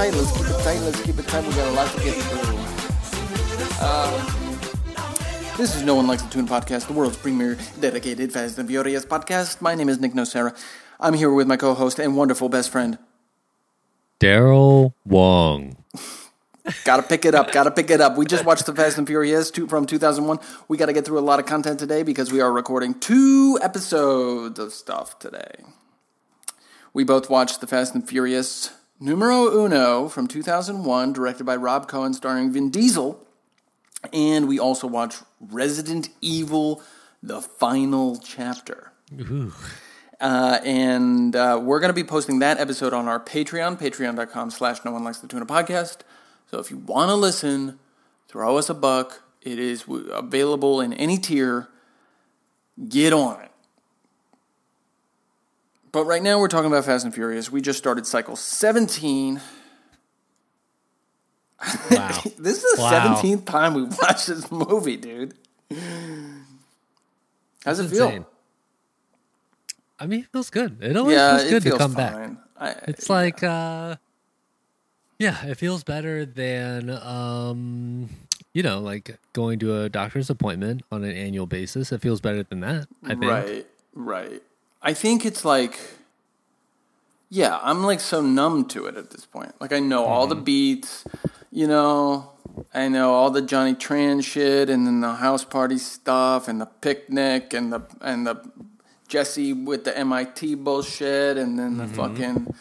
tight. Let's keep it tight. Let's keep it tight. We got a lot to get through. Uh, this is No One Likes the Tuna podcast, the world's premier dedicated Fast and Furious podcast. My name is Nick Nocera. I'm here with my co-host and wonderful best friend. Daryl Wong. Gotta pick it up. Gotta pick it up. We just watched the Fast and Furious two, from 2001. We gotta get through a lot of content today because we are recording two episodes of stuff today. We both watched the Fast and Furious numero uno from 2001, directed by Rob Cohen, starring Vin Diesel. And we also watch Resident Evil: The Final Chapter. Uh, and uh, we're going to be posting that episode on our Patreon, patreon.com slash no one likes the tuna podcast. So if you want to listen, throw us a buck. It is w- available in any tier. Get on it. But right now we're talking about Fast and Furious. We just started cycle 17. Wow. This is the Wow. 17th time we've watched this movie, dude. How's it feel? insane. I mean, it feels good. It always Yeah, feels good feels to come back. I, It's like, uh, yeah, it feels better than, um, you know, like going to a doctor's appointment on an annual basis. It feels better than that. I think. Right, right. I think it's like, yeah, I'm like so numb to it at this point. Like I know all the Mm-hmm. beats, you know, I know all the Johnny Tran shit, and then the house party stuff, and the picnic, and the and the Jesse with the MIT bullshit, and then the Mm-hmm. fucking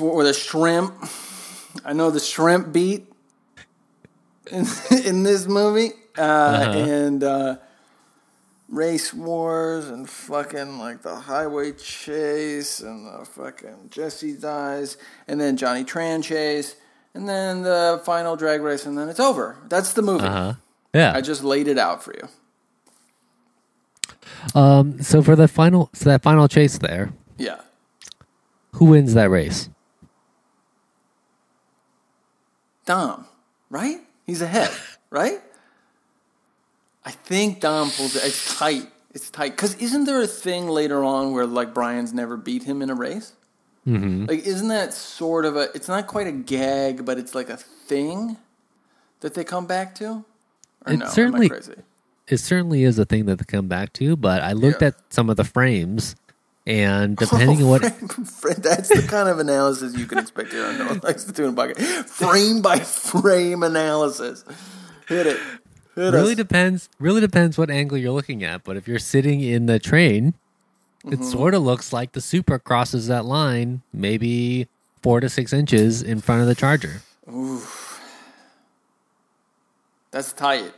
war with a shrimp. I know the shrimp beat in, in this movie, uh, Uh-huh. and. Uh, race wars and fucking like the highway chase and the fucking Jesse dies and then Johnny Tran chase and then the final drag race and then it's over. That's the movie. Uh huh. Yeah. I just laid it out for you. um. So for the final, so that final chase there, Yeah. who wins that race? Dom, right? He's ahead, right? I think Dom pulls it. It's tight. It's tight. Because isn't there a thing later on where like Brian's never beat him in a race? Mm-hmm. Like, isn't that sort of a? It's not quite a gag, but it's like a thing that they come back to. Or It no, certainly- am I crazy? It certainly is a thing that they come back to, but I looked Yeah. at some of the frames, and depending on what frame, frame- that's the kind of analysis you can expect here on No One Likes to Tune Bucket. Frame by frame analysis. Hit it. Really depends really depends what angle you're looking at but if you're sitting in the train Mm-hmm. it sort of looks like the Supra crosses that line maybe four to six inches in front of the charger Ooh, That's tight.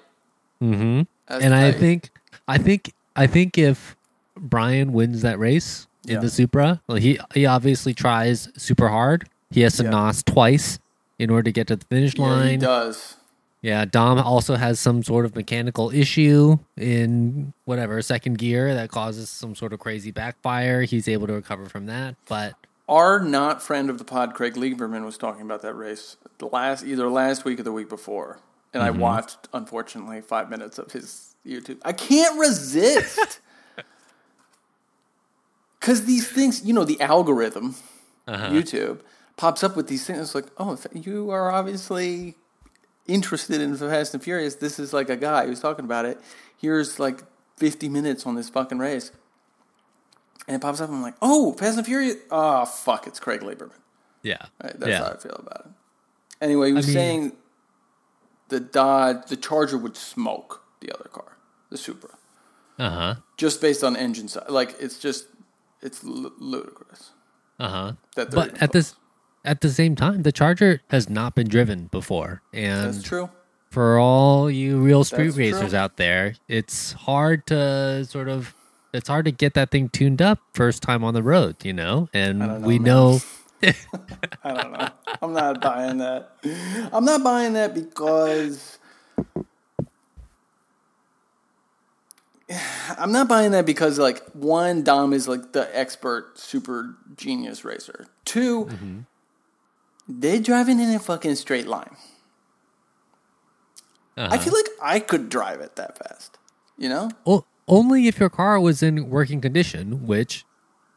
mm-hmm. That's and i think i think i think if brian wins that race Yeah. in the supra well he he obviously tries super hard he has to Yeah. nos twice in order to get to the finish Yeah, he line does. Yeah, Dom also has some sort of mechanical issue in whatever second gear that causes some sort of crazy backfire. He's able to recover from that, but Our not friend of the pod, Craig Lieberman, was talking about that race the last either last week or the week before, and Mm-hmm. I watched, unfortunately, five minutes of his YouTube. I can't resist because these things, you know, the algorithm, Uh-huh. YouTube pops up with these things. It's like, oh, you are obviously interested in Fast and Furious. This is like a guy who's talking about it. Here's like 50 minutes on this fucking race. And it pops up, and I'm like, oh, Fast and Furious. Oh, fuck, it's Craig Lieberman. yeah, Right, that's yeah, how I feel about it. Anyway, he was mean- saying the Dodge, the Charger would smoke the other car, the Supra, uh huh, just based on engine size. Like, it's just, it's l- ludicrous. uh huh. But at this, at the same time, the Charger has not been driven before, and That's true. for all you real street That's true. racers out there, it's hard to sort of. It's hard to get that thing tuned up first time on the road, you know, and know, we man. know I don't know. I'm not buying that. I'm not buying that because I'm not buying that because like one, Dom is like the expert super genius racer. 2 mm-hmm. They're driving in a fucking straight line. I Uh-huh. feel like I could drive it that fast. You know? Well, only if your car was in working condition, which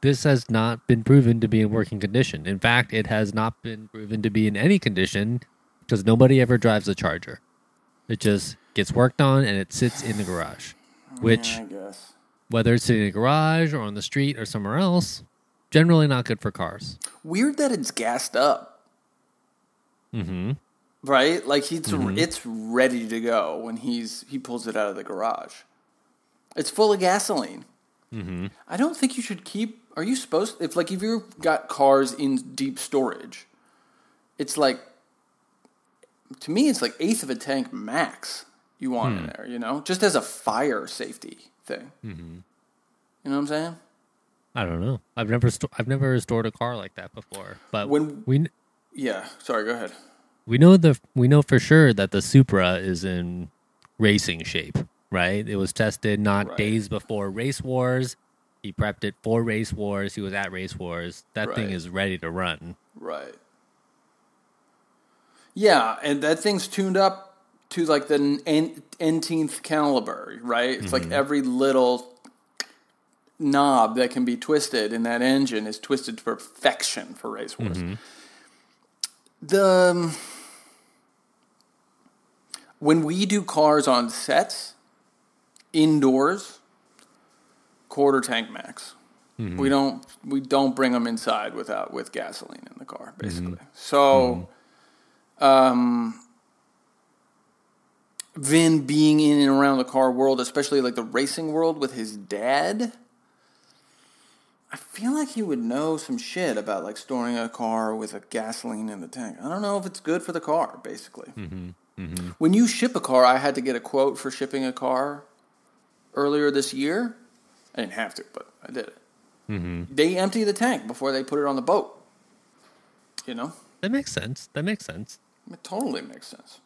this has not been proven to be in working condition. In fact, it has not been proven to be in any condition because nobody ever drives a Charger. It just gets worked on and it sits in the garage, which, Yeah, I guess. whether it's sitting in the garage or on the street or somewhere else, generally not good for cars. Weird that it's gassed up. Mm-hmm. Right? Like he's it's ready to go when he's he pulls it out of the garage. It's full of gasoline. Mm-hmm. I don't think you should keep. Are you supposed if like if you've got cars in deep storage, it's like to me it's like eighth of a tank max you want in there. You know, just as a fire safety thing. Mm-hmm. You know what I'm saying? I don't know. I've never sto- I've never stored a car like that before. But When- we Yeah. Sorry. Go ahead. we know the we know for sure that the Supra is in racing shape, right? It was tested not Right. days before race wars. He prepped it for race wars. He was at race wars. That thing is ready to run. Right. Yeah, and that thing's tuned up to like the nth caliber, right? It's like mm-hmm. every little knob that can be twisted in that engine is twisted to perfection for race wars. Mm-hmm. The um, when we do cars on sets indoors, quarter tank max. We don't we don't bring them inside without with gasoline in the car, basically. So, um, Vin being in and around the car world, especially like the racing world with his dad, I feel like he would know some shit about like storing a car with a gasoline in the tank. I don't know if it's good for the car, basically. Mm-hmm. Mm-hmm. When you ship a car, I had to get a quote for shipping a car earlier this year. I didn't have to, but I did it. Mm-hmm. They empty the tank before they put it on the boat. You know, That makes sense. That makes sense. it totally makes sense.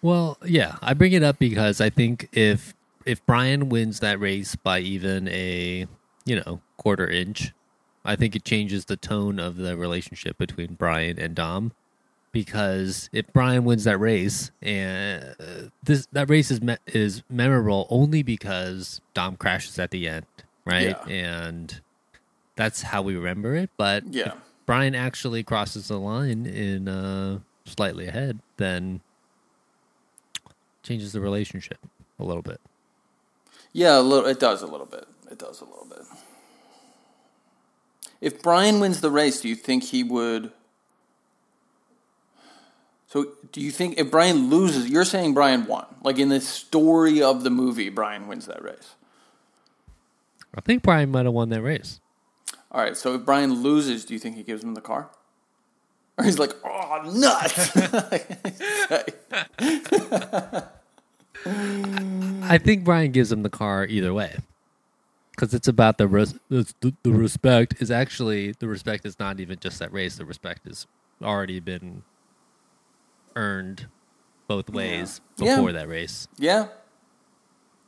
Well, yeah, I bring it up because I think if if Brian wins that race by even a you know quarter inch, I think it changes the tone of the relationship between Brian and Dom. Because if Brian wins that race, and uh, this that race is me- is memorable only because Dom crashes at the end, right? Yeah. And that's how we remember it. But Yeah. Brian actually crosses the line in uh, slightly ahead, then changes the relationship a little bit. Yeah, a little. It does a little bit. It does a little bit. If Brian wins the race, do you think he would? So, do you think if Brian loses, you're saying Brian won? Like in the story of the movie, Brian wins that race. I think Brian might have won that race. All right. So if Brian loses, do you think he gives him the car? Or he's like, oh, nuts. I think Brian gives him the car either way. Because it's about the, res- the the respect is actually the respect is not even just that race. The respect has already been earned both ways Yeah. before that race. Yeah.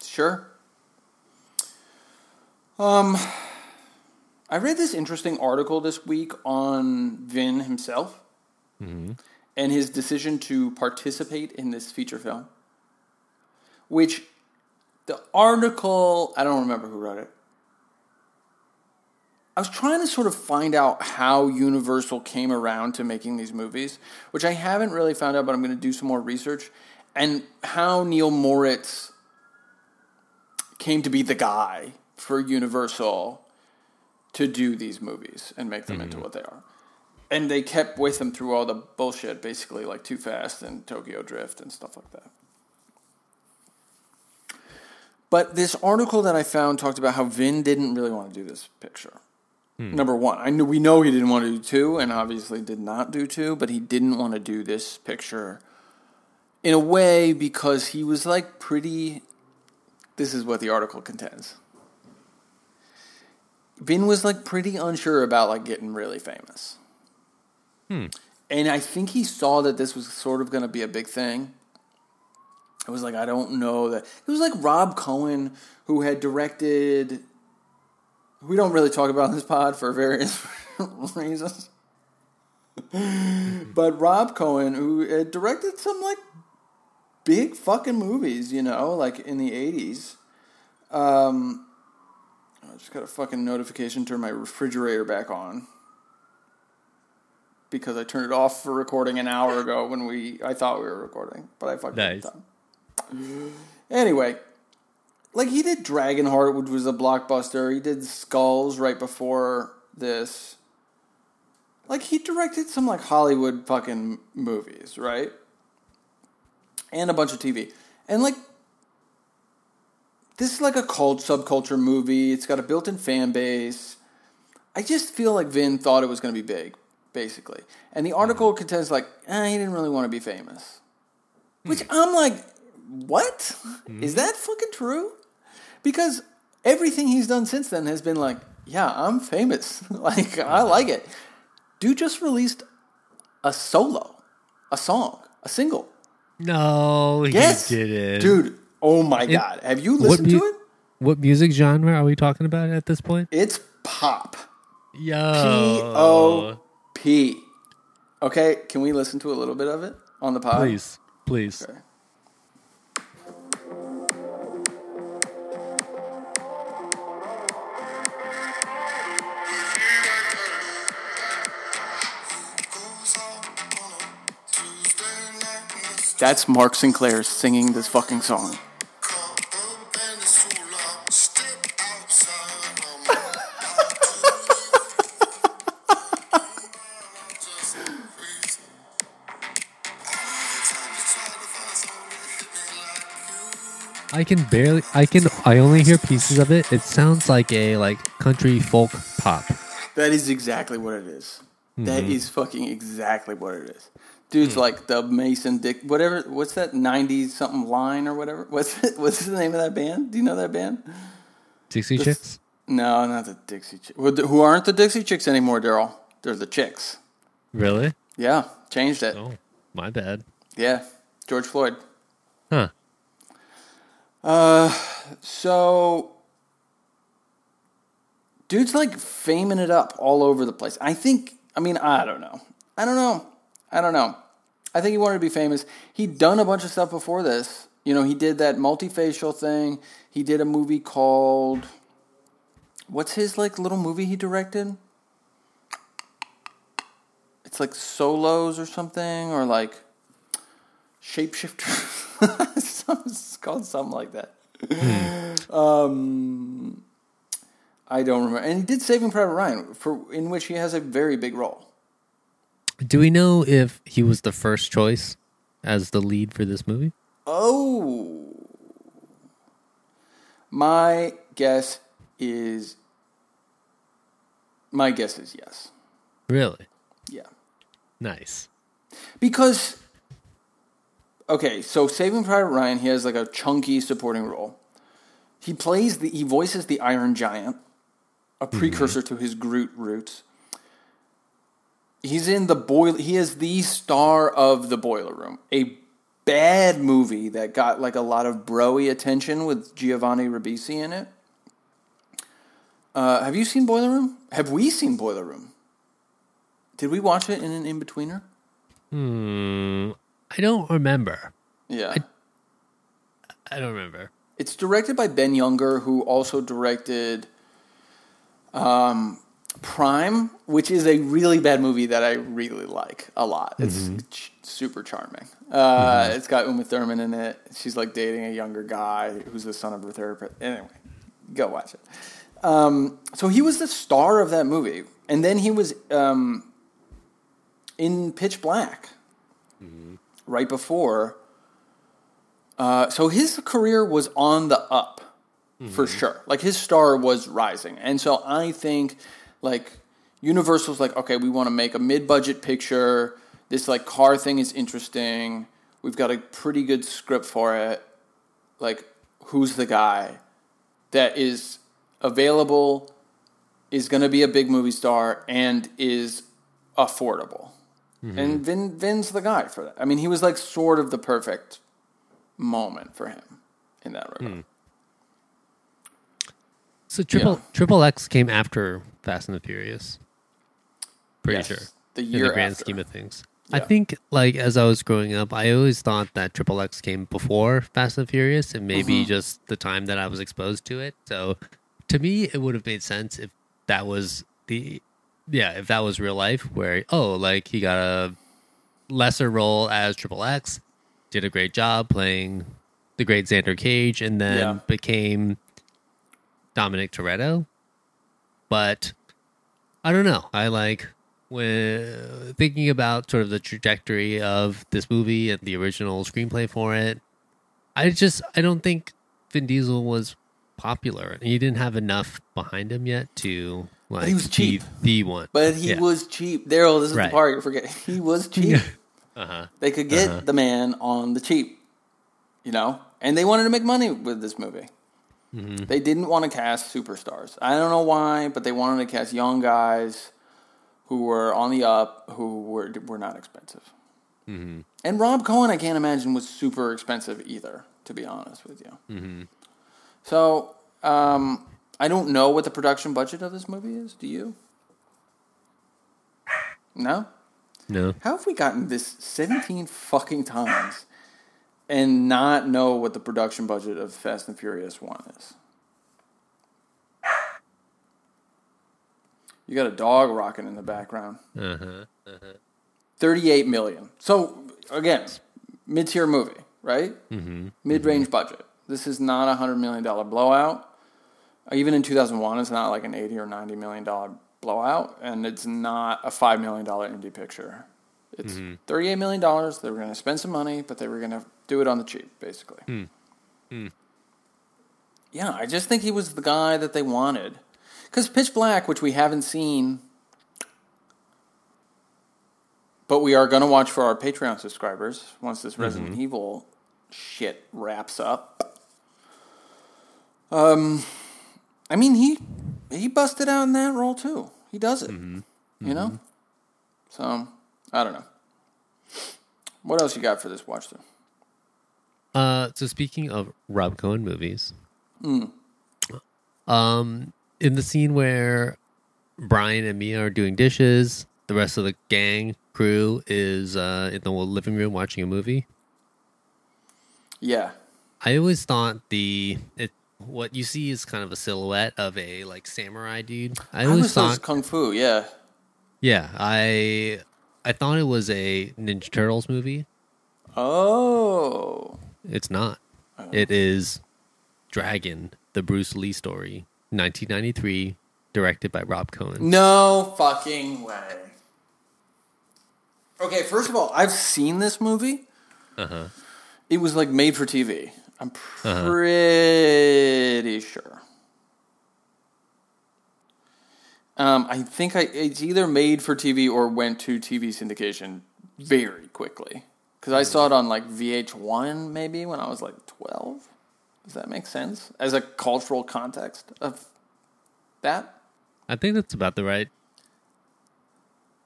Sure. Um I read this interesting article this week on Vin himself and his decision to participate in this feature film. Which the article, I don't remember who wrote it. I was trying to sort of find out how Universal came around to making these movies, which I haven't really found out, but I'm going to do some more research, and how Neil Moritz came to be the guy for Universal to do these movies and make them into mm-hmm. what they are. And they kept with him through all the bullshit, basically, like Too Fast and Tokyo Drift and stuff like that. But this article that I found talked about how Vin didn't really want to do this picture. Hmm. Number one, I knew we know he didn't want to do two, and obviously did not do two, but he didn't want to do this picture in a way because he was like pretty. This is what the article contends. Vin was like pretty unsure about like getting really famous, hmm. and I think he saw that this was sort of going to be a big thing. It was like I don't know that it was like Rob Cohen who had directed. We don't really talk about this pod for various reasons, but Rob Cohen who had directed some like big fucking movies, you know, like in the eighties. Um, I just got a fucking notification. Turn my refrigerator back on because I turned it off for recording an hour ago when we I thought we were recording, but I fucked Nice. up. Anyway, like he did Dragonheart, which was a blockbuster. He did Skulls right before this. Like he directed some like Hollywood fucking movies, right? And a bunch of TV. And like this is like a cult subculture movie. It's got a built-in fan base. I just feel like Vin thought it was going to be big, basically. And the article mm-hmm. contends like, eh, he didn't really want to be famous. Hmm. Which I'm like, what? Hmm. Is that fucking true? Because everything he's done since then has been like, yeah, I'm famous. like, I uh-huh. like it. Dude just released a solo, a song, a single. No, he Yes, didn't. dude. Oh my god, have you listened mu- to it? What music genre are we talking about at this point? It's pop. Yo, O P. Okay, can we listen to a little bit of it on the pod? please, please. Okay. That's Mark Sinclair singing this fucking song. I can barely. I can. I only hear pieces of it. It sounds like a like country folk pop. That is exactly what it is. That mm-hmm. is fucking exactly what it is. Dude's like the Mason Dick, whatever. What's that '90s something line or whatever? What's it, what's the name of that band? Do you know that band? Dixie Chicks. No, not the Dixie Chicks. Who aren't the Dixie Chicks anymore, Daryl? They're the Chicks. Really? Yeah, changed it. Oh, my bad. Yeah, George Floyd. Huh. Uh, So, dude's like faming it up all over the place. I think, I mean, I don't know. I don't know. I don't know. I think he wanted to be famous. He'd done a bunch of stuff before this. You know, he did that multifacial thing. He did a movie called, what's his like little movie he directed? It's like Solos or something, or like Shapeshifter. it's called something like that. Um, I don't remember. And he did Saving Private Ryan, for in which he has a very big role. Do we know if he was the first choice as the lead for this movie? Oh, my guess is. My guess is yes. Really? Yeah. Nice. Because okay, so Saving Private Ryan, he has like a chunky supporting role. He plays the he voices the Iron Giant, a mm-hmm. precursor to his Groot roots. He's in the boil. He is the star of the Boiler Room, a bad movie that got like a lot of broy attention with Giovanni Ribisi in it. Uh, have you seen Boiler Room? Have we seen Boiler Room? Did we watch it in an in betweener? Hmm. I don't remember. Yeah. I don't remember. It's directed by Ben Younger, who also directed um, Prime, which is a really bad movie that I really like a lot. It's ch- super charming. Uh, It's got Uma Thurman in it. She's like dating a younger guy who's the son of her therapist. Anyway, go watch it. Um, so he was the star of that movie, and then he was um, in Pitch Black right before. Uh, so his career was on the up for sure. Like his star was rising, and so I think like Universal's like, okay, we want to make a mid-budget picture. This like car thing is interesting. We've got a pretty good script for it. Like, who's the guy that is available, is going to be a big movie star, and is affordable? Mm-hmm. And Vin Vin's the guy for that. I mean, he was like sort of the perfect moment for him in that regard. Hmm. So triple Yeah. triple X came after Fast and the Furious. Pretty Yes, sure. the in the grand after. scheme of things. I think like as I was growing up, I always thought that Triple X came before Fast and Furious, and maybe Mm-hmm. just the time that I was exposed to it. So to me, it would have made sense if that was the yeah, if that was real life, where oh, like he got a lesser role as Triple X, did a great job playing the great Xander Cage, and then Yeah. became Dominic Toretto. But I don't know. I like when thinking about sort of the trajectory of this movie and the original screenplay for it. I just I don't think Vin Diesel was popular. He didn't have enough behind him yet to like he was cheap. the one. But he Yeah. was cheap. Daryl, this is Right. the part you forget. He was cheap. Uh-huh. They could get Uh-huh. the man on the cheap, you know, and they wanted to make money with this movie. Mm-hmm. They didn't want to cast superstars. I don't know why, but they wanted to cast young guys who were on the up, who were were not expensive. Mm-hmm. And Rob Cohen, I can't imagine was super expensive either. To be honest with you, Mm-hmm. so um, I don't know what the production budget of this movie is. Do you? No. No. How have we gotten this 17 fucking times and not know what the production budget of Fast and Furious 1 is? You got a dog rocking in the background. Uh-huh. 38 million. So, again, mid tier movie, right? Mm-hmm. Mid range budget. This is not a $100 million blowout. Even in 2001, it's not like an 80 or $90 million blowout, and it's not a $5 million indie picture. It's $38 million. They were going to spend some money, but they were going to do it on the cheap, basically. Hmm. Hmm. Yeah, I just think he was the guy that they wanted. Because Pitch Black, which we haven't seen, but we are going to watch for our Patreon subscribers once this Resident mm-hmm. Evil shit wraps up. Um, I mean he he busted out in that role too. He does it, mm-hmm. you know. Mm-hmm. So I don't know. What else you got for this watch through? Uh, so speaking of Rob Cohen movies, Hmm. um, in the scene where Brian and Mia are doing dishes, the rest of the gang crew is uh, in the living room watching a movie. Yeah, I always thought the it what you see is kind of a silhouette of a like samurai dude. I I always always thought it was thought, kung fu. Yeah, yeah, I I thought it was a Ninja Turtles movie. Oh, It's not. It is Dragon, the Bruce Lee story, 1993, directed by Rob Cohen. no fucking way. Okay, first of all, I've seen this movie. Uh huh. It was like made for TV. I'm Uh-huh. pretty sure. Um, I think I, it's either made for TV or went to TV syndication very quickly. Because I saw it on like VH1 maybe when I was like 12. Does that make sense? As a cultural context of that? I think that's about the right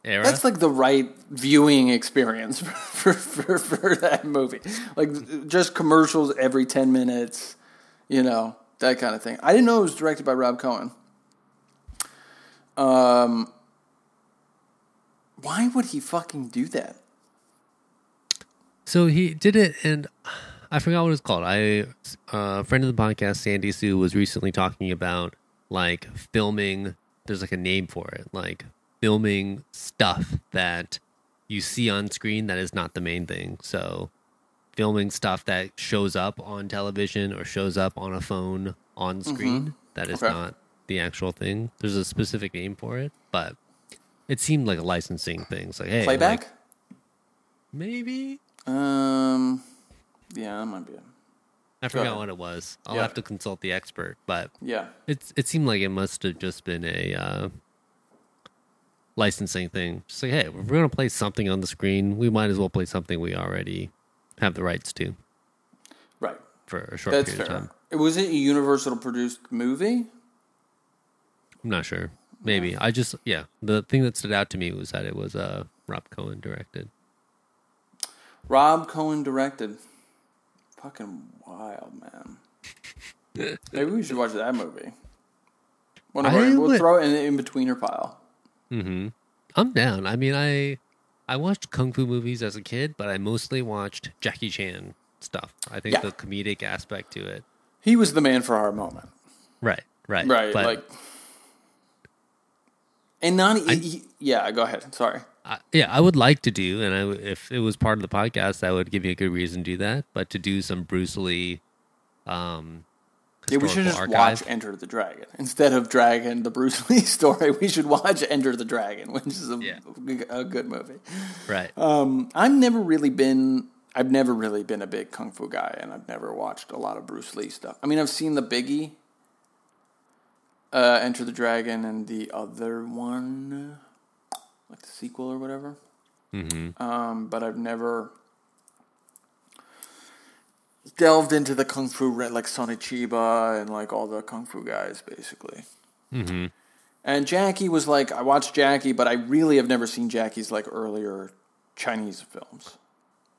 era. That's like the right viewing experience for, for, for, for that movie. Like just commercials every 10 minutes, you know, that kind of thing. I didn't know it was directed by Rob Cohen. Um, why would he fucking do that? So he did it, and I forgot what it's called. I uh, a friend of the podcast, Sandy Sue, was recently talking about like filming. There's like a name for it, like filming stuff that you see on screen that is not the main thing. So filming stuff that shows up on television or shows up on a phone on screen that is Okay. not the actual thing. There's a specific name for it, but it seemed like a licensing thing. It's like, hey, Playback? like, maybe um, yeah, that might be it. I forgot ahead. what it was. I'll Yeah. have to consult the expert, but Yeah. it's it seemed like it must have just been a uh, licensing thing. Just like, hey, if we're gonna play something on the screen, we might as well play something we already have the rights to Right. for a short That's period fair. of time. Was it a Universal produced movie? I'm not sure. Maybe I just yeah. The thing that stood out to me was that it was uh, Rob Cohen directed. Rob Cohen directed. Fucking wild, man. Maybe we should watch that movie. One of I our, we'll would- throw it in the in betweener pile. Mm-hmm. I'm down. I mean, I I watched kung fu movies as a kid, but I mostly watched Jackie Chan stuff. I think Yeah. the comedic aspect to it. He was the man for our moment. Right. right? Right, But like, and not. he- he- yeah, go ahead. Sorry. I, yeah, I would like to do, and I if it was part of the podcast, that would give me a good reason to do that. But to do some Bruce Lee, um, Yeah, we should just archive. watch Enter the Dragon instead of Dragon, the Bruce Lee story. We should watch Enter the Dragon, which is a, Yeah. a good movie. right? Um, I've never really been. I've never really been a big kung fu guy, and I've never watched a lot of Bruce Lee stuff. I mean, I've seen the Biggie, uh, Enter the Dragon, and the other one, like the sequel or whatever. Mm-hmm. Um, but I've never delved into the kung fu, like Sonny Chiba and like all the kung fu guys, basically. Mm-hmm. And Jackie was like, I watched Jackie, but I really have never seen Jackie's like earlier Chinese films.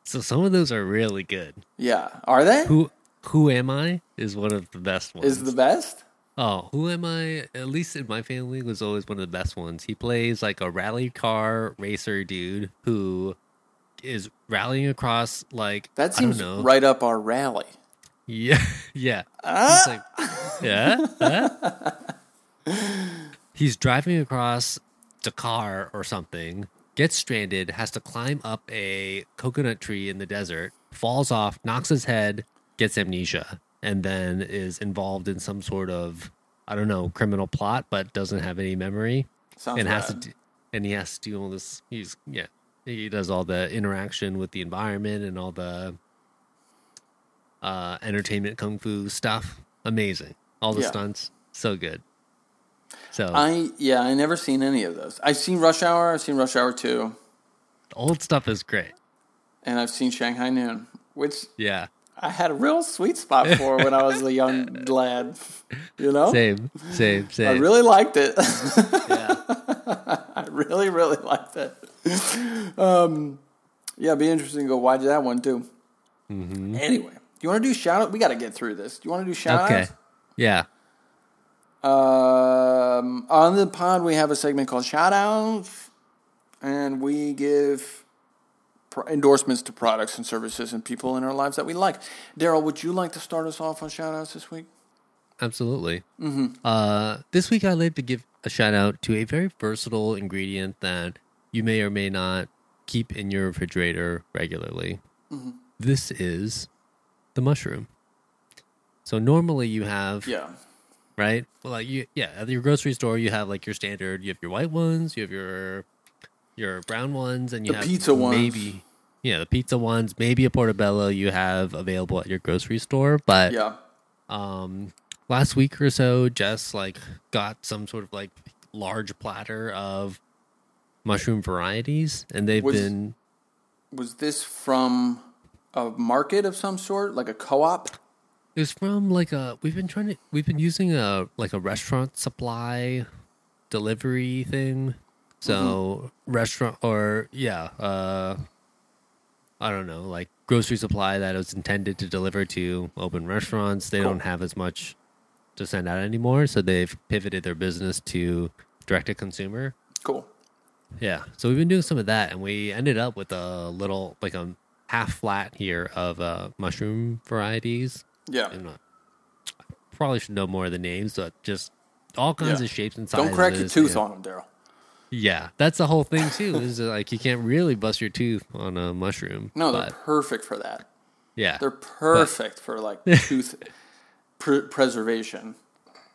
So some of those are really good. Yeah, are they? Who Who am I is one of the best ones. Is the best? Oh, who am I? At least in my family, was always one of the best ones. He plays like a rally car racer dude who is rallying across like That I don't seems right up our rally. Yeah, yeah. Ah! He's like, yeah. huh? He's driving across Dakar or something, gets stranded, has to climb up a coconut tree in the desert, falls off, knocks his head, gets amnesia, and then is involved in some sort of I don't know criminal plot, but doesn't have any memory. Sounds and has to do, and he has to do all this he's yeah he does all the interaction with the environment and all the uh entertainment kung fu stuff. Amazing. All the Yeah. stunts. So good. So I yeah, I never seen any of those. I've seen Rush Hour. I've seen Rush Hour Two, the old stuff is great. And I've seen Shanghai Noon, which yeah I had a real sweet spot for when I was a young lad. You know, same same same. I really liked it. yeah I really, really liked it. Um, yeah, it'd be interesting to go watch that one too. Mm-hmm. Anyway, do you want to do shout out? We got to get through this. Do you want to do shout okay outs? yeah Um, on the pod, we have a segment called shout outs, and we give pro- endorsements to products and services and people in our lives that we like. Daryl, would you like to start us off on shout outs this week? Absolutely. Mm-hmm. Uh, this week, I'd like to give a shout out to a very versatile ingredient that you may or may not keep in your refrigerator regularly. Mm-hmm. This is the mushroom. So normally you have Yeah. right, well, like you, yeah, at your grocery store you have like your standard. You have your white ones, you have your your brown ones, and you The have pizza ones. Maybe yeah, the pizza ones, maybe a portobello you have available at your grocery store, but Yeah. um last week or so jess like got some sort of like large platter of mushroom varieties and they've Was- been Was this from a market of some sort, like a co-op? it was from like a we've been trying to we've been using a like a restaurant supply delivery thing so restaurant or yeah uh i don't know like grocery supply that was intended to deliver to open restaurants they Cool. don't have as much to send out anymore so they've pivoted their business to direct to consumer Cool. Yeah. So we've been doing some of that, and we ended up with a little, like a half flat here of uh, mushroom varieties. Yeah. I'm not, probably should know more of the names, but just all kinds Yeah. of shapes and sizes. Don't crack your tooth yeah. on them, Daryl. Yeah, that's the whole thing too. is like you can't really bust your tooth on a mushroom. No, they're but perfect for that. yeah, They're perfect for like tooth pr- preservation.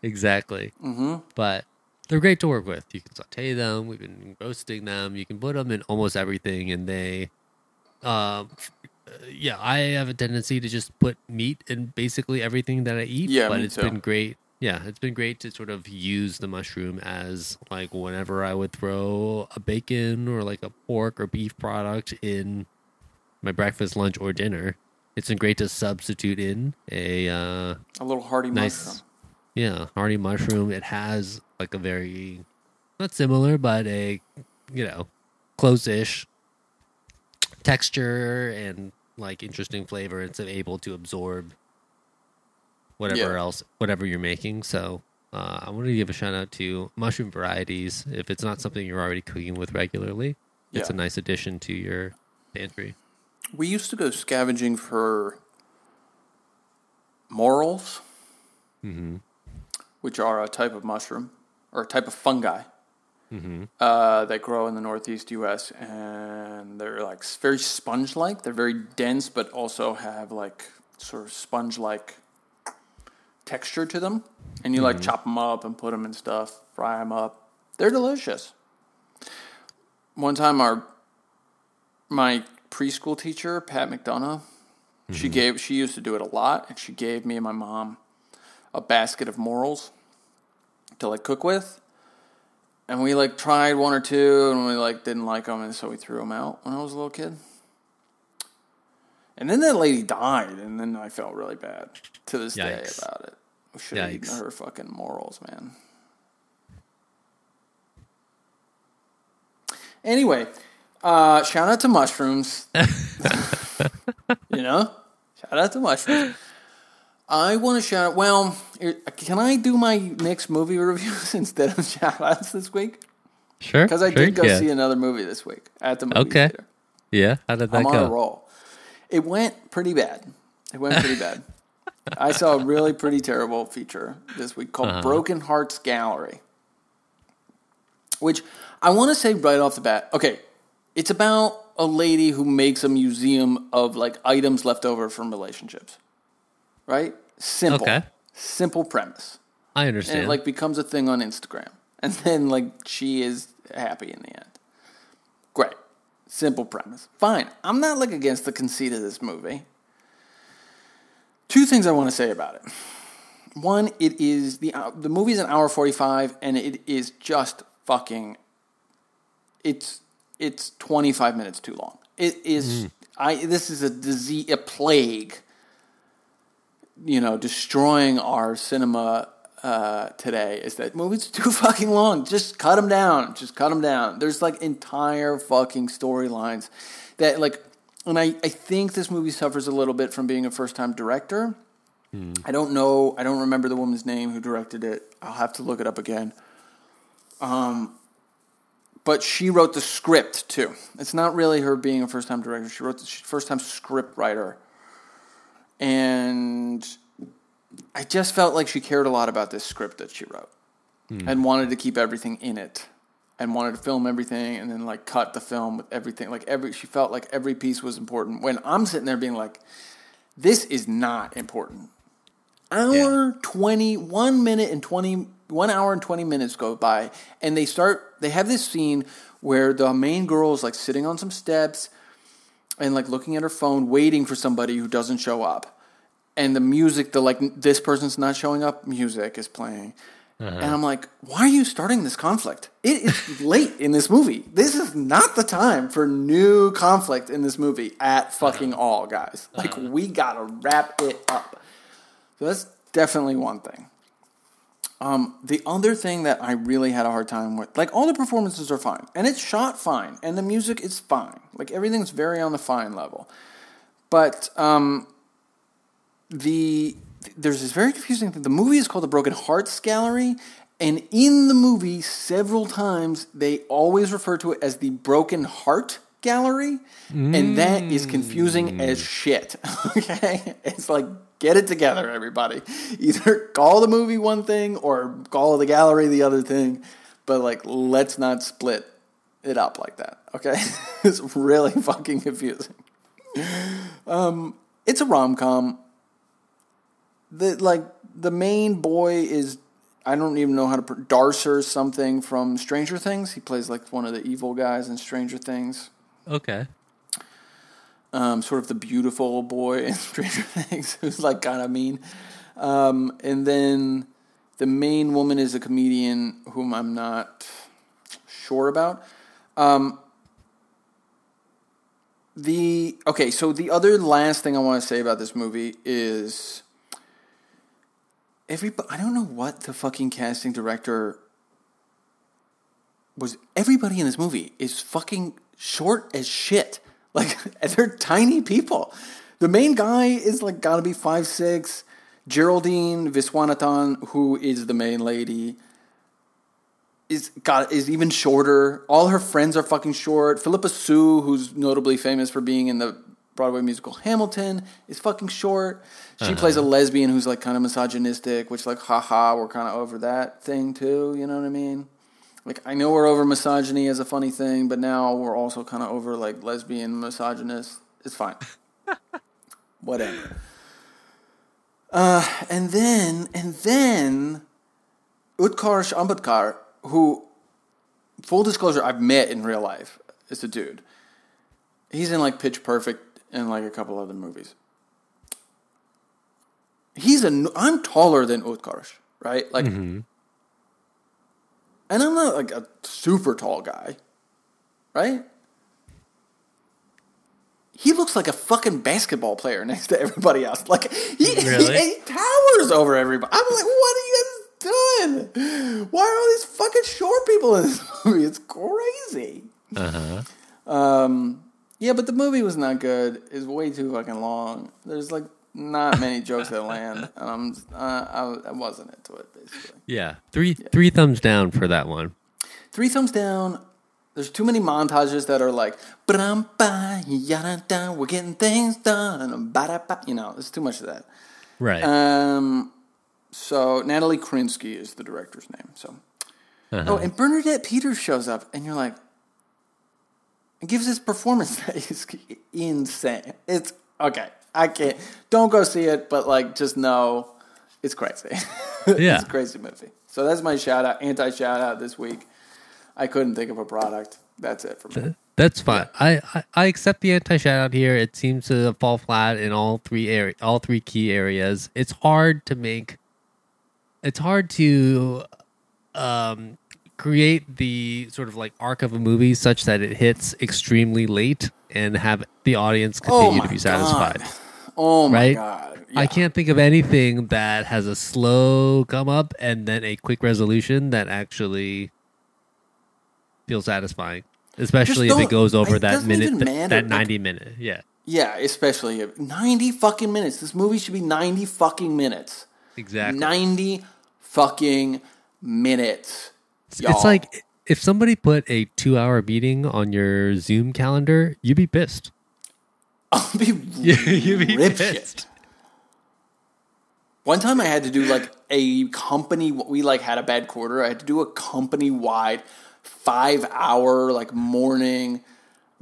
exactly. Mm-hmm. But they're great to work with. You can saute them. We've been roasting them. You can put them in almost everything, and they, um, uh, yeah, I have a tendency to just put meat in basically everything that I eat. Yeah, but me it's too. been great. Yeah, it's been great to sort of use the mushroom as like whenever I would throw a bacon or like a pork or beef product in my breakfast, lunch, or dinner. It's been great to substitute in a uh, A little hearty nice mushroom. yeah hearty mushroom it has like a very not similar but a you know close-ish texture and like interesting flavor it's able to absorb whatever Yeah. else whatever you're making so uh, i want to give a shout out to mushroom varieties if it's not something you're already cooking with regularly it's a nice addition to your pantry We used to go scavenging for morels. which are a type of mushroom or a type of fungi uh, that grow in the northeast U.S. and they're like very sponge-like. They're very dense, but also have like sort of sponge-like texture to them. And you like mm-hmm. chop them up and put them in stuff, fry them up. They're delicious. One time, our my preschool teacher, Pat McDonough, she mm-hmm. gave she used to do it a lot, and she gave me and my mom a basket of morels to like cook with. And we like tried one or two, and we like didn't like them, and so we threw them out when I was a little kid. And then that lady died, and then I felt really bad to this day about it. Should have eaten her fucking morels, man. Anyway, uh, shout out to mushrooms. you know, shout out to mushrooms. I want to shout. Out well, can I do my next movie reviews instead of shout outs this week? Sure. Because I sure, did go yeah. see another movie this week at the movie Okay. theater. Yeah. How did that I'm on a roll. It went pretty bad. It went pretty bad. I saw a really pretty terrible feature this week called Uh-huh. Broken Hearts Gallery, which I want to say right off the bat. Okay, it's about a lady who makes a museum of like items left over from relationships. Right? Simple. Okay. Simple premise I understand. and it like becomes a thing on Instagram, and then like she is happy in the end. Great, simple premise. Fine. I'm not like against the conceit of this movie. Two things I want to say about it. One, it is the uh, the movie is an hour forty five, and it is just fucking. It's it's twenty five minutes too long. It is. I this is a disease, a plague you know, destroying our cinema uh, today is that movies too fucking long. Just cut them down. Just cut them down. There's like entire fucking storylines that like, and I, I think this movie suffers a little bit from being a first time director. I don't know. I don't remember the woman's name who directed it. I'll have to look it up again. Um, but she wrote the script too. It's not really her being a first time director. She wrote the first time script writer and I just felt like she cared a lot about this script that she wrote and wanted to keep everything in it and wanted to film everything and then like cut the film with everything like every she felt like every piece was important when I'm sitting there being like this is not important hour 20 1 minute and 20 1 hour and 20 minutes go by and they start they have this scene where the main girl is like sitting on some steps and like looking at her phone, waiting for somebody who doesn't show up. And the music, the like, this person's not showing up, music is playing. And I'm like, why are you starting this conflict? It is late in this movie. This is not the time for new conflict in this movie at fucking all, guys. Like, we gotta wrap it up. So that's definitely one thing. Um, the other thing that I really had a hard time with, like all the performances are fine, and it's shot fine, and the music is fine. Like everything's very on the fine level, but um, the there's this very confusing thing. The movie is called the Broken Hearts Gallery, and in the movie, several times they always refer to it as the Broken Heart Gallery, and that is confusing as shit. Okay, it's like get it together, everybody. Either call the movie one thing or call the gallery the other thing, but like let's not split it up like that. Okay, it's really fucking confusing. Um, it's a rom com. The like the main boy is I don't even know how to pr- Darcer something from Stranger Things. He plays like one of the evil guys in Stranger Things. okay. Um, sort of the beautiful boy in Stranger Things who's like kind of mean. Um, and then the main woman is a comedian whom I'm not sure about. Um, the okay, so the other last thing I want to say about this movie is everybody. I don't know what the fucking casting director was. Everybody in this movie is fucking short as shit. Like they're tiny people. The main guy is like gotta be five six. Geraldine Viswanathan, who is the main lady, is got is even shorter. All her friends are fucking short. Phillipa Soo, who's notably famous for being in the Broadway musical Hamilton is fucking short. She plays a lesbian who's like kind of misogynistic, which like haha, we're kind of over that thing too. You know what I mean? Like I know we're over misogyny as a funny thing, but now we're also kind of over like lesbian misogynist. It's fine. Whatever. Uh, and then and then Utkarsh Ambudkar, who full disclosure, I've met in real life. Is a dude. He's in like Pitch Perfect and like a couple other movies. He's a. I'm taller than Utkarsh, right? Like, and I'm not like a super tall guy, right? He looks like a fucking basketball player next to everybody else. Like he, Really? he, he towers over everybody. I'm like, what are you guys doing? Why are all these fucking short people in this movie? It's crazy. Uh huh. Um, yeah, but the movie was not good. It's way too fucking long. There's like not many jokes that land, and I'm uh, I, I wasn't into it basically. Yeah. Three three thumbs down for that one. Three thumbs down. There's too many montages that are like, "Ba-dum, yada, da, we're getting things done. You know, there's too much of that. Right. Um, so Natalie Krinsky is the director's name. So, Uh-huh. oh, and Bernadette Peters shows up, and you're like, and gives this performance that is insane. It's okay. I can't. Don't go see it, but like, just know it's crazy. Yeah. it's a crazy movie. So that's my shout out, anti shout out this week. I couldn't think of a product. That's it for me. That's fine. I, I, I accept the anti shout out here. It seems to fall flat in all three area, all three key areas. It's hard to make. It's hard to um, create the sort of like arc of a movie such that it hits extremely late and have the audience oh continue to be satisfied. Oh my Right? god! I can't think of anything that has a slow come up and then a quick resolution that actually feels satisfying. Especially if it goes over it that minute, th- that like- ninety minute. Yeah, Yeah, especially if- ninety fucking minutes. This movie should be ninety fucking minutes. exactly. Ninety fucking minutes. It's like if somebody put a two-hour meeting on your Zoom calendar, you'd be pissed. I'll be you'd be pissed. shit. One time I had to do like a company. We like had a bad quarter. I had to do a company wide five hour like morning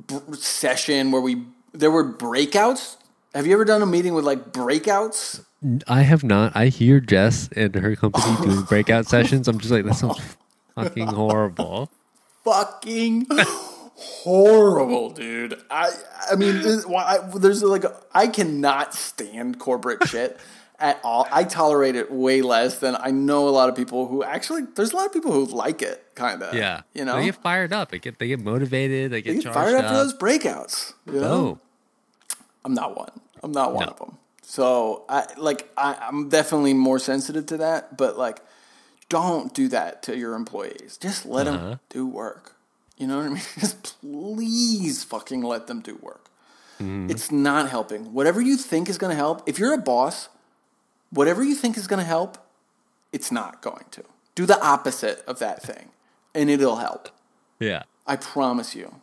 b- session where we there were breakouts. Have you ever done a meeting with like breakouts? I have not. I hear Jess and her company doing breakout sessions. I'm just like, that sounds fucking horrible. fucking horrible, dude. I I mean, this- I- there's like a, I cannot stand corporate shit at all. I tolerate it way less than I know a lot of people who actually. There's a lot of people who like it, kind of. Yeah, you know, they get fired up. They get they get motivated. They get, they get fired up up. for those breakouts. You know, Oh, I'm not one. I'm not one No. of them. So I like I, I'm definitely more sensitive to that, but like, don't do that to your employees. Just let Uh-huh. them do work. You know what I mean? Just please fucking let them do work. Mm-hmm. It's not helping. Whatever you think is going to help, if you're a boss, whatever you think is going to help, it's not going to. Do the opposite of that thing, and it'll help. yeah. I promise you.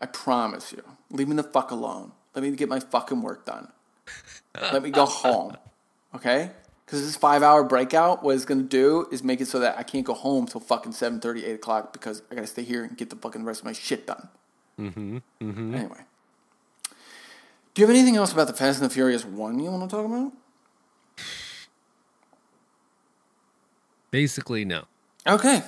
I promise you. Leave me the fuck alone. Let me get my fucking work done. Let me go home. Okay? Because this five hour breakout, what it's going to do is make it so that I can't go home till fucking 7 8 o'clock because I got to stay here and get the fucking rest of my shit done. Mm-hmm. mm-hmm. Anyway. Do you have anything else about the Fast and the Furious 1 you want to talk about? Basically, no. Okay.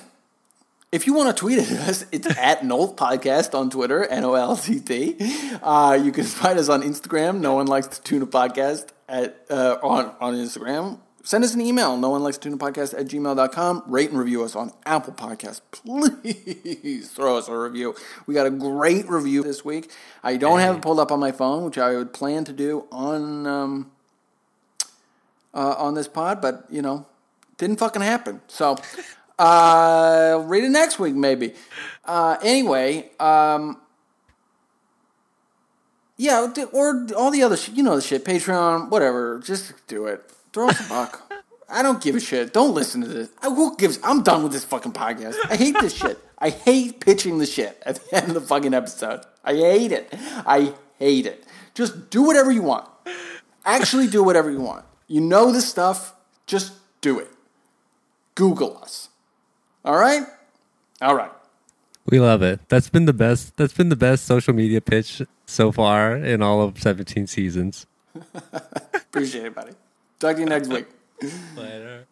If you want to tweet at us, it's at Nolt Podcast on Twitter, N O L T T. Uh, you can find us on Instagram. No one likes Tuna podcast at uh, on on Instagram. Send us an email. No one likes Tuna podcast at gmail.com. Rate and review us on Apple Podcasts. Please throw us a review. We got a great review this week. I don't have it pulled up on my phone, which I would plan to do on um, uh, on this pod, but you know, didn't fucking happen. So, uh, read it next week, maybe. Uh, anyway, um, yeah, or all the other shit. You know the shit. Patreon, whatever. Just do it. Throw us a buck. I don't give a shit. Don't listen to this. I, who gives? I'm done with this fucking podcast. I hate this shit. I hate pitching the shit at the end of the fucking episode. I hate it. I hate it. Just do whatever you want. Actually, do whatever you want. You know this stuff. Just do it. Google us. All right? All right. We love it. That's been the best. That's been the best social media pitch so far in all of 17 seasons. Appreciate it, buddy. Talk to you next week. Later.